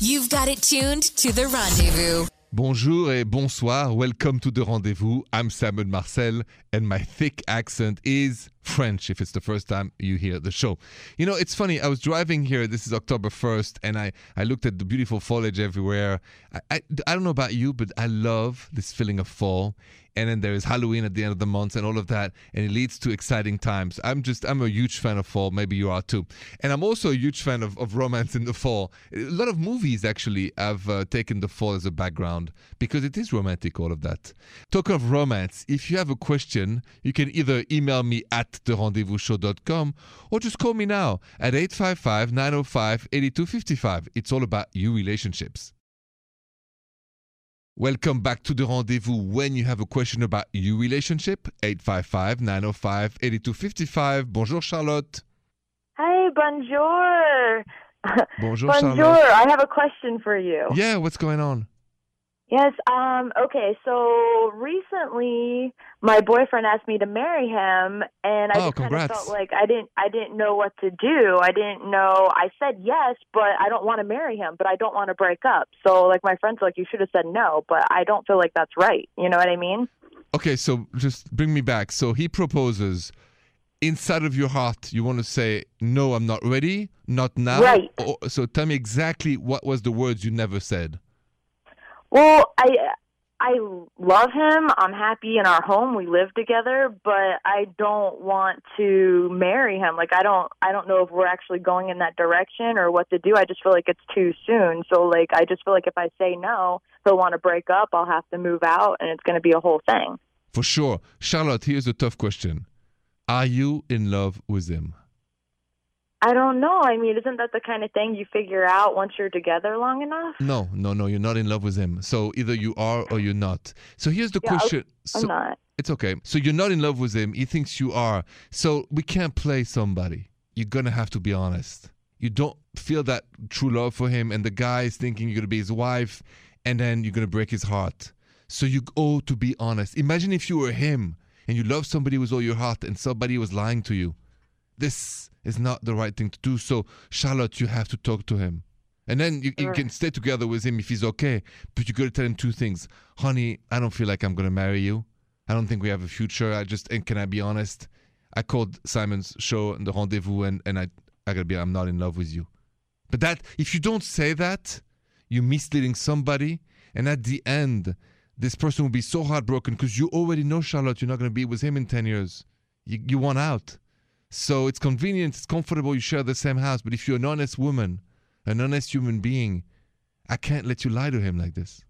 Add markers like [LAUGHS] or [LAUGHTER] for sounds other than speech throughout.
You've got it tuned to the rendezvous. Bonjour et bonsoir. Welcome to the rendezvous. I'm Simon Marcel, and my thick accent is French if it's the first time you hear the show. You know, it's funny. I was driving here. This is October 1st, and I, I looked at the beautiful foliage everywhere. I, I, I don't know about you, but I love this feeling of fall. And then there is Halloween at the end of the month and all of that, and it leads to exciting times. I'm just, I'm a huge fan of fall. Maybe you are too. And I'm also a huge fan of, of romance in the fall. A lot of movies actually have uh, taken the fall as a background because it is romantic, all of that. Talk of romance, if you have a question, you can either email me at therendezvousshow.com or just call me now at 855 905 8255. It's all about you relationships. Welcome back to the rendezvous. When you have a question about your relationship, 855 905 8255. Bonjour, Charlotte. Hey, bonjour. Bonjour, bonjour. Charlotte. I have a question for you. Yeah, what's going on? Yes. Um. Okay. So recently, my boyfriend asked me to marry him, and I Oh, just kind of felt like I didn't. I didn't know what to do. I didn't know. I said yes, but I don't want to marry him. But I don't want to break up. So, like, my friends like, you should have said no. But I don't feel like that's right. You know what I mean? Okay, so just bring me back. So he proposes. Inside of your heart, you want to say, No, I'm not ready, not now. Right. So tell me exactly what was the words you never said. Well, I I love him. I'm happy in our home. We live together, but I don't want to marry him. Like I don't I don't know if we're actually going in that direction or what to do. I just feel like it's too soon. So like I just feel like if I say no, he'll want to break up. I'll have to move out and it's going to be a whole thing. For sure. Charlotte, here's a tough question Are you in love with him? I don't know. I mean, isn't that the kind of thing you figure out once you're together long enough? No, no, no, you're not in love with him. So either you are or you're not. So here's the Yeah, question. I'm so, not. It's okay. So you're not in love with him. He thinks you are. So we can't play somebody. You're going to have to be honest. You don't feel that true love for him, and the guy is thinking you're going to be his wife, and then you're going to break his heart. So you owe to be honest. Imagine if you were him and you love somebody with all your heart, and somebody was lying to you. This is not the right thing to do. So, Charlotte, you have to talk to him. And then you, you can stay together with him if he's okay. But you got to tell him two things. Honey, I don't feel like I'm going to marry you. I don't think we have a future. I just, and can I be honest? I called Simon's show and the rendezvous, and, and I, I got to be, I'm not in love with you. But that, if you don't say that, you're misleading somebody. And at the end, this person will be so heartbroken because you already know, Charlotte, you're not going to be with him in 10 years. You, you want out. So it's convenient, it's comfortable, you share the same house. But if you're an honest woman, an honest human being, I can't let you lie to him like this.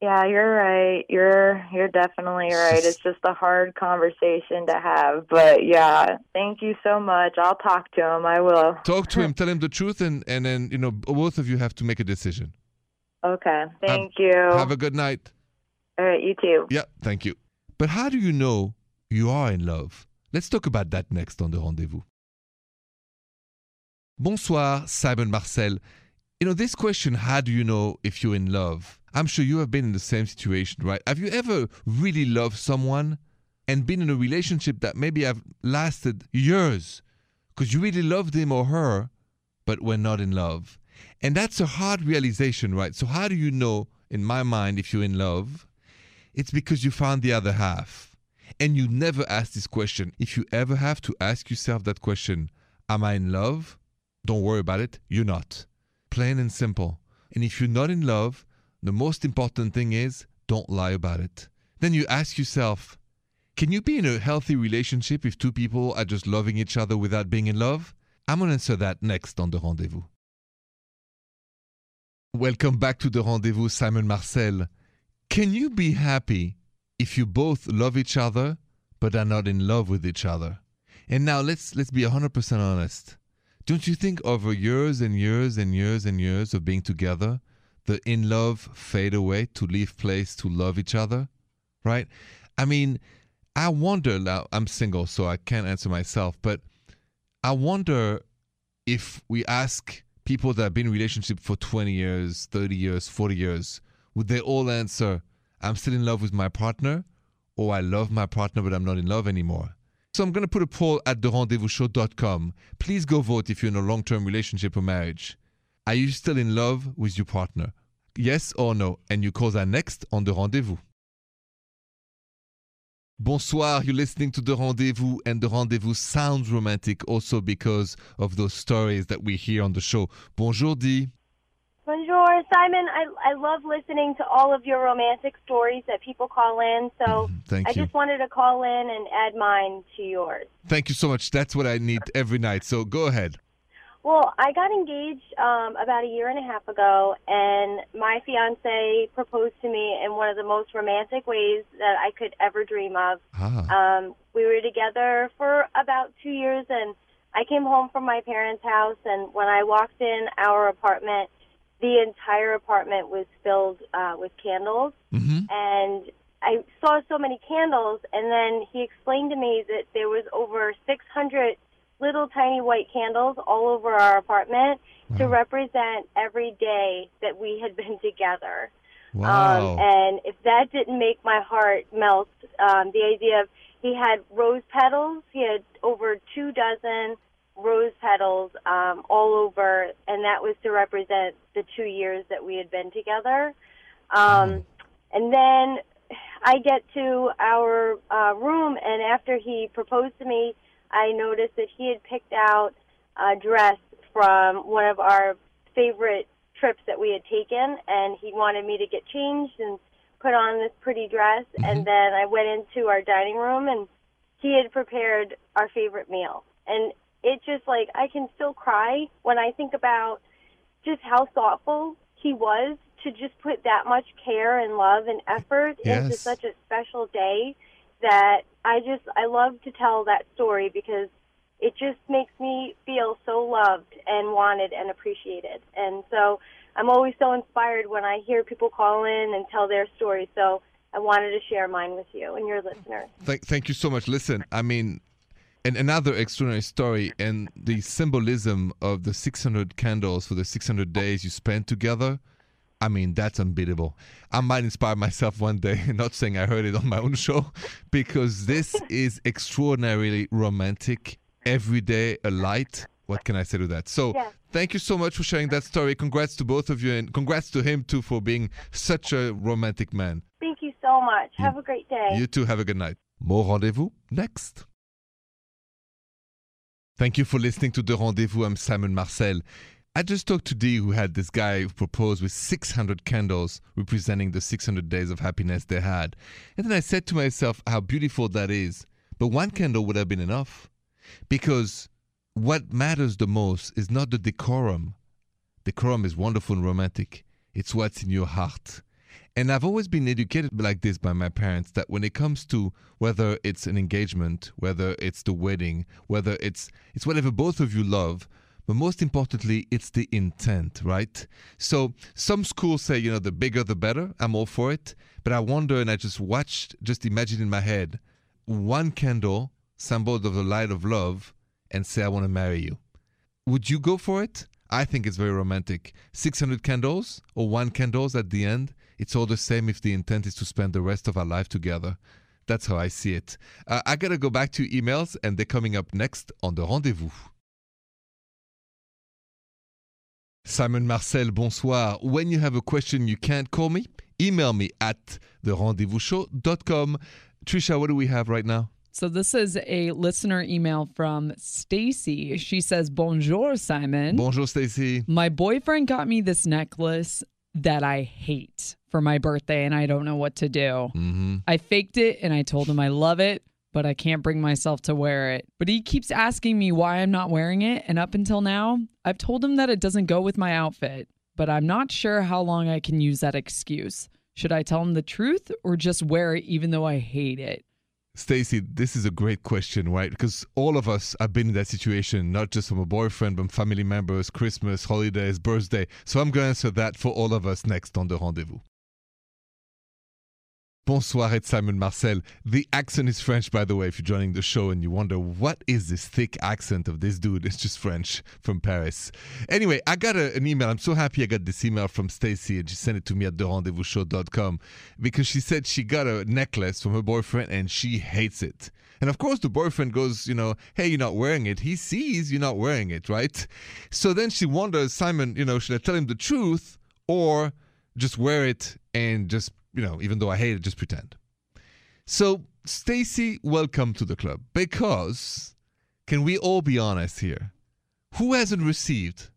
Yeah, you're right. You're you're definitely right. It's just a hard conversation to have. But yeah, thank you so much. I'll talk to him. I will. Talk to him, [LAUGHS] tell him the truth, and, and then, you know, both of you have to make a decision. Okay. Thank you. Have a good night. All right, you too. Yeah, thank you. But how do you know you are in love? Let's talk about that next on the rendezvous. Bonsoir, Simon Marcel. You know, this question, how do you know if you're in love? I'm sure you have been in the same situation, right? Have you ever really loved someone and been in a relationship that maybe have lasted years because you really loved him or her, but were not in love? And that's a hard realization, right? So, how do you know, in my mind, if you're in love? It's because you found the other half. And you never ask this question. If you ever have to ask yourself that question, Am I in love? Don't worry about it. You're not. Plain and simple. And if you're not in love, the most important thing is don't lie about it. Then you ask yourself, can you be in a healthy relationship if two people are just loving each other without being in love? I'm going to answer that next on The Rendezvous. Welcome back to The Rendezvous, Simon Marcel. Can you be happy if you both love each other but are not in love with each other? And now let's let's be 100% honest. Don't you think over years and years and years and years of being together, the in love fade away to leave place to love each other? Right? I mean, I wonder now, I'm single, so I can't answer myself, but I wonder if we ask people that have been in relationship for 20 years, 30 years, 40 years, would they all answer, I'm still in love with my partner, or I love my partner, but I'm not in love anymore? So I'm going to put a poll at therendezvousshow.com. Please go vote if you're in a long term relationship or marriage. Are you still in love with your partner? Yes or no? And you call that next on the rendezvous. Bonsoir, you're listening to The Rendezvous, and The Rendezvous sounds romantic also because of those stories that we hear on the show. Bonjour, Di. Bonjour, Simon. I, I love listening to all of your romantic stories that people call in. So Mhm, thank I you. just wanted to call in and add mine to yours. Thank you so much. That's what I need every night. So go ahead. Well, I got engaged um, about a year and a half ago, and my fiance proposed to me in one of the most romantic ways that I could ever dream of. Ah, Um, we were together for about two years, and I came home from my parents' house, and when I walked in our apartment, the entire apartment was filled uh, with candles, hmm and I saw so many candles, and then he explained to me that there was over 600 little tiny white candles all over our apartment to represent every day that we had been [LAUGHS] together. wow. Um, and if that didn't make my heart melt, um, the idea of he had rose petals, he had over two dozen rose petals um, all over, and that was to represent the two years that we had been together. Um, and then I get to our uh, room, and after he proposed to me, I noticed that he had picked out a dress from one of our favorite trips that we had taken, and he wanted me to get changed and put on this pretty dress. And then I went into our dining room, and he had prepared our favorite meal. And it just like I can still cry when I think about just how thoughtful he was to just put that much care and love and effort into such a special day that I just I love to tell that story because it just makes me feel so loved and wanted and appreciated. And so I'm always so inspired when I hear people call in and tell their story. So I wanted to share mine with you and your listeners. Thank, thank you so much. Listen, I mean, and another extraordinary story and the symbolism of the 600 candles for the 600 days you spent together. I mean, that's unbeatable. I might inspire myself one day, [LAUGHS] not saying I heard it on my own show, [LAUGHS] because this is extraordinarily romantic. Every day, a light. What can I say to that? So, Yeah. thank you so much for sharing that story. Congrats to both of you, and congrats to him too for being such a romantic man. Thank you so much. Have a great day. You too. Have a good night. More rendezvous next. Thank you for listening to The Rendezvous. I'm Simon Marcel. I just talked to Dee, who had this guy who proposed with 600 candles representing the 600 days of happiness they had. And then I said to myself how beautiful that is. But one candle would have been enough. Because what matters the most is not the decorum. Decorum is wonderful and romantic, it's what's in your heart. And I've always been educated like this by my parents that when it comes to whether it's an engagement, whether it's the wedding, whether it's it's whatever both of you love, but most importantly, it's the intent, right? So some schools say, you know, the bigger the better. I'm all for it. But I wonder, and I just watched, just imagine in my head, one candle, symbol of the light of love, and say, I want to marry you. Would you go for it? I think it's very romantic. 600 candles or one candles at the end, it's all the same if the intent is to spend the rest of our life together. That's how I see it. Uh, I got to go back to emails, and they're coming up next on the rendezvous. Simon Marcel, bonsoir. When you have a question you can't call me, email me at therendezvousshow.com. Trisha, what do we have right now? So this is a listener email from Stacy. She says, "Bonjour, Simon. Bonjour, Stacy. My boyfriend got me this necklace that I hate for my birthday and I don't know what to do. hmm I faked it and I told him I love it, but I can't bring myself to wear it. But he keeps asking me why I'm not wearing it, and up until now, I've told him that it doesn't go with my outfit, but I'm not sure how long I can use that excuse. Should I tell him the truth or just wear it even though I hate it? Stacy, this is a great question, right? Because all of us have been in that situation, not just from a boyfriend, but family members, Christmas, holidays, birthday. So I'm going to answer that for all of us next on the rendezvous. Bonsoir, it's Simon Marcel. The accent is French, by the way, if you're joining the show and you wonder what is this thick accent of this dude. It's just French from Paris. Anyway, I got a, an email. I'm so happy I got this email from Stacy and she sent it to me at therendezvousshow.com because she said she got a necklace from her boyfriend and she hates it. And of course, the boyfriend goes, you know, hey, you're not wearing it. He sees you're not wearing it, right? So then she wonders, Simon, you know, should I tell him the truth or just wear it and just you know, even though I hate it, just pretend. So, Stacy, welcome to the club because can we all be honest here? Who hasn't received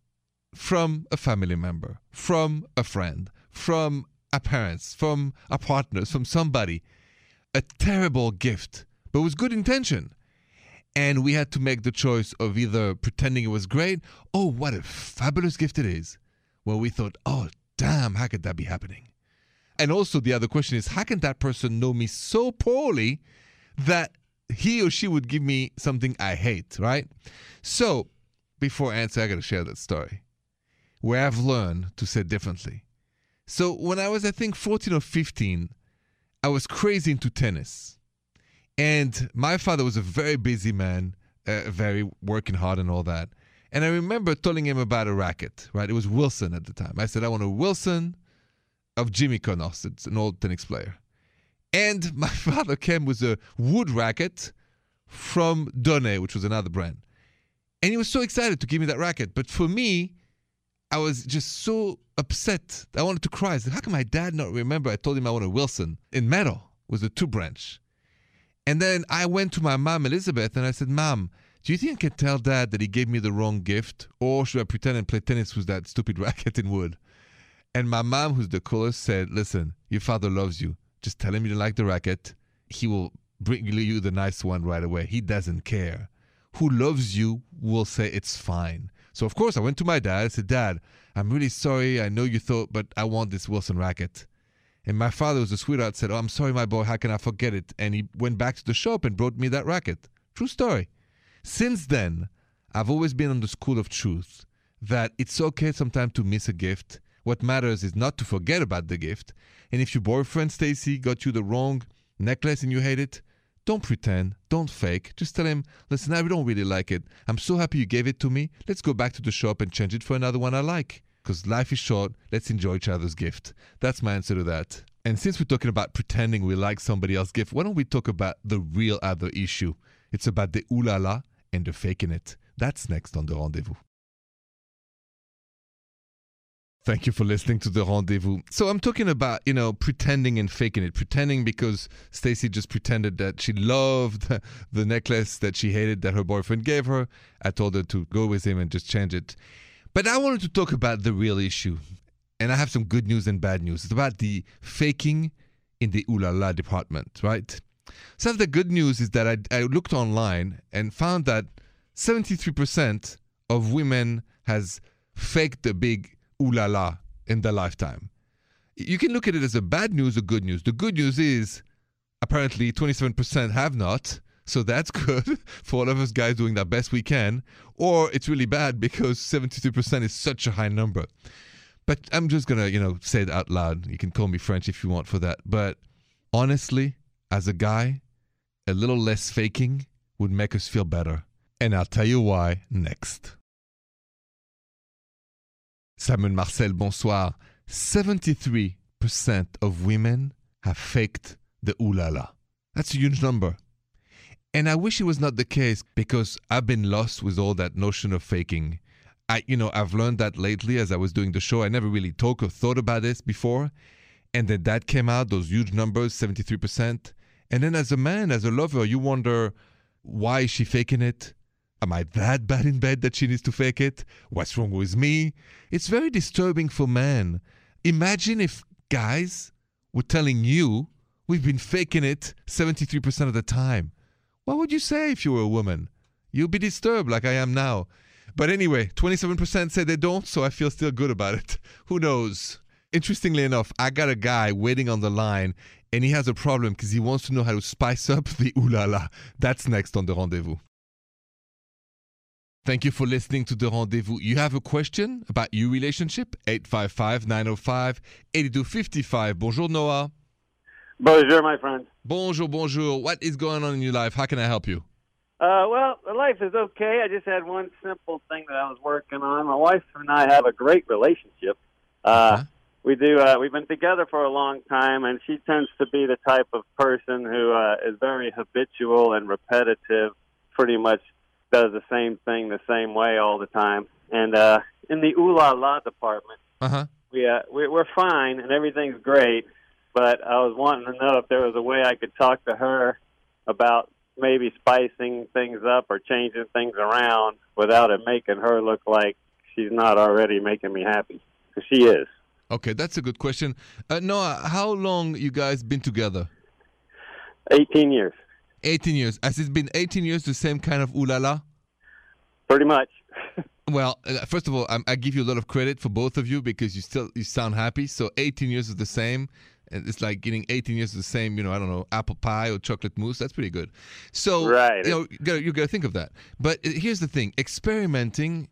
from a family member, from a friend, from a parents, from a partner, from somebody, a terrible gift, but with good intention? And we had to make the choice of either pretending it was great, oh, what a fabulous gift it is. Well, we thought, oh, damn, how could that be happening? And also, the other question is how can that person know me so poorly that he or she would give me something I hate, right? So, before I answer, I got to share that story where I've learned to say differently. So, when I was, I think, 14 or 15, I was crazy into tennis. And my father was a very busy man, uh, very working hard and all that. And I remember telling him about a racket, right? It was Wilson at the time. I said, I want a Wilson of Jimmy Connors. It's an old tennis player. And [LAUGHS] my father came with a wood racket from Donnay, which was another brand. And he was so excited to give me that racket. But for me, I was just so upset. I wanted to cry. I said, How can my dad not remember? I told him I wanted Wilson in metal with a two branch. And then I went to my mom, Elizabeth, and I said, Mom, do you think I can tell dad that he gave me the wrong gift? Or should I pretend and play tennis with that stupid [LAUGHS] racket in wood? And my mom, who's the coolest, said, Listen, your father loves you. Just tell him you don't like the racket. He will bring you the nice one right away. He doesn't care. Who loves you will say it's fine. So, of course, I went to my dad. I said, Dad, I'm really sorry. I know you thought, but I want this Wilson racket. And my father was a sweetheart, said, Oh, I'm sorry, my boy. How can I forget it? And he went back to the shop and brought me that racket. True story. Since then, I've always been on the school of truth that it's okay sometimes to miss a gift what matters is not to forget about the gift. And if your boyfriend, Stacy, got you the wrong necklace and you hate it, don't pretend, don't fake. Just tell him, listen, I don't really like it. I'm so happy you gave it to me. Let's go back to the shop and change it for another one I like. Because life is short, let's enjoy each other's gift. That's my answer to that. And since we're talking about pretending we like somebody else's gift, why don't we talk about the real other issue? It's about the ooh la la and the faking it. That's next on the rendezvous. Thank you for listening to the rendezvous. So I'm talking about, you know, pretending and faking it. Pretending because Stacy just pretended that she loved [LAUGHS] the necklace that she hated that her boyfriend gave her. I told her to go with him and just change it. But I wanted to talk about the real issue. And I have some good news and bad news. It's about the faking in the ooh la la department, right? So the good news is that I, I looked online and found that 73% of women has faked a big ooh la la in their lifetime. You can look at it as a bad news or good news. The good news is apparently 27% have not. So that's [LAUGHS] good for all of us guys doing the best we can. Or it's really bad because 72% is such a high number. But I'm just going to, you know, say it out loud. You can call me French if you want for that. But honestly, as a guy, a little less faking would make us feel better. And I'll tell you why next. Simon Marcel, bonsoir. 73% of women have faked the ooh la la. That's a huge number. And I wish it was not the case because I've been lost with all that notion of faking. I, you know, I've learned that lately as I was doing the show. I never really talked or thought about this before. And then that came out, those huge numbers, 73%. And then as a man, as a lover, you wonder, why is she faking it? Am I that bad in bed that she needs to fake it? What's wrong with me? It's very disturbing for men. Imagine if guys were telling you we've been faking it 73% of the time. What would you say if you were a woman? You'd be disturbed like I am now. But anyway, 27% say they don't, so I feel still good about it. [LAUGHS] Who knows? Interestingly enough, I got a guy waiting on the line and he has a problem because he wants to know how to spice up [LAUGHS] the ooh la la. That's next on the rendezvous. Thank you for listening to the rendezvous. You have a question about your relationship? 855 905 8255. Bonjour, Noah. Bonjour, my friend. Bonjour, bonjour. What is going on in your life? How can I help you? Uh, well, life is okay. I just had one simple thing that I was working on. My wife and I have a great relationship. Uh, Huh? We do. Uh, we've been together for a long time, and she tends to be the type of person who uh, is very habitual and repetitive. Pretty much does the same thing the same way all the time. And uh, in the ooh la la department, Uh huh. we, uh, we we're fine and everything's great. But I was wanting to know if there was a way I could talk to her about maybe spicing things up or changing things around without it making her look like she's not already making me happy. 'Cause she is. Okay, that's a good question. Uh, Noah, how long you guys been together? 18 years, 18 years. Has it been 18 years the same kind of ooh la la? pretty much. [LAUGHS] Well, uh, first of all, I'm, I give you a lot of credit for both of you because you still you sound happy. So 18 years is the same. It's like getting 18 years of the same, you know, I don't know, apple pie or chocolate mousse. That's pretty good. So, Right. you know, you gotta, think of that. But here's the thing experimenting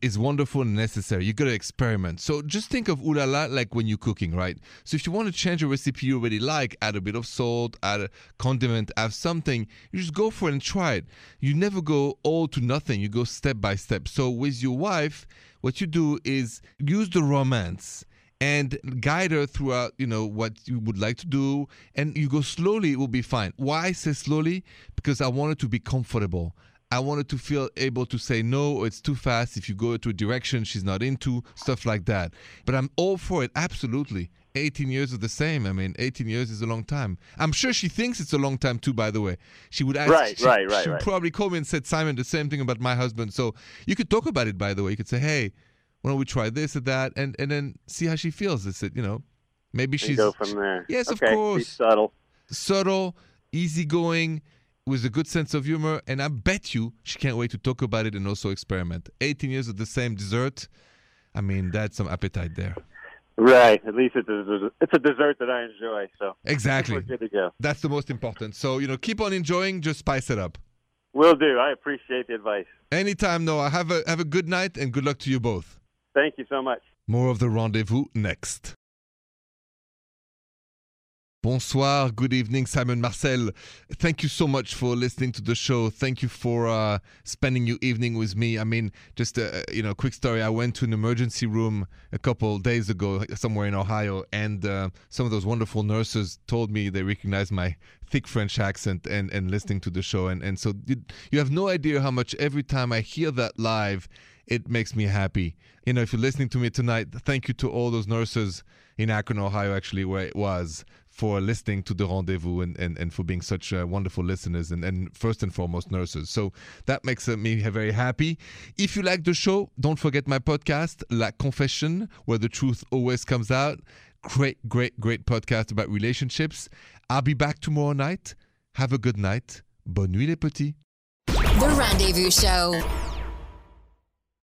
is wonderful and necessary. You gotta experiment. So just think of ooh la la like when you're cooking, right? So if you want to change a recipe you already like, add a bit of salt, add a condiment, add something, you just go for it and try it. You never go all to nothing. You go step by step. So with your wife, what you do is use the romance and guide her throughout you know what you would like to do and you go slowly it will be fine why i say slowly because i want to be comfortable i wanted to feel able to say no or it's too fast. If you go to a direction she's not into stuff like that. But i'm all for it absolutely. 18 years is the same. I mean 18 years is a long time. I'm sure she thinks it's a long time too by the way. She would ask Right, she, right, right, she would right. probably call me and said simon the same thing about my husband. So you could talk about it by the way. You could say hey why don't we try this or that? And and then see how she feels. It's it you know maybe she's go from there. Yes, of course. Be subtle. subtle easygoing with a good sense of humor and i bet you she can't wait to talk about it and also experiment 18 years of the same dessert i mean that's some appetite there Right. At least it's a, it's a dessert that I enjoy. So exactly we're good to go. that's the most important so you know keep on enjoying just spice it up Will do. I appreciate the advice. anytime noah have a have a good night and good luck to you both Thank you so much. More of the rendezvous next. Bonsoir, good evening, Simon Marcel. Thank you so much for listening to the show. Thank you for uh, spending your evening with me. I mean, just a you know, quick story. I went to an emergency room a couple days ago, somewhere in Ohio, and uh, some of those wonderful nurses told me they recognized my thick French accent and, and listening to the show. And and so you, you have no idea how much every time I hear that live, it makes me happy. You know, if you're listening to me tonight, thank you to all those nurses in Akron, Ohio, actually, where it was, for listening to the rendezvous and, and, and for being such uh, wonderful listeners and, and first and foremost nurses. So that makes uh, me very happy. If you like the show, don't forget my podcast, La Confession, where the truth always comes out. Great, great, great podcast about relationships. I'll be back tomorrow night. Have a good night. Bonne nuit, les petits. The Rendezvous Show.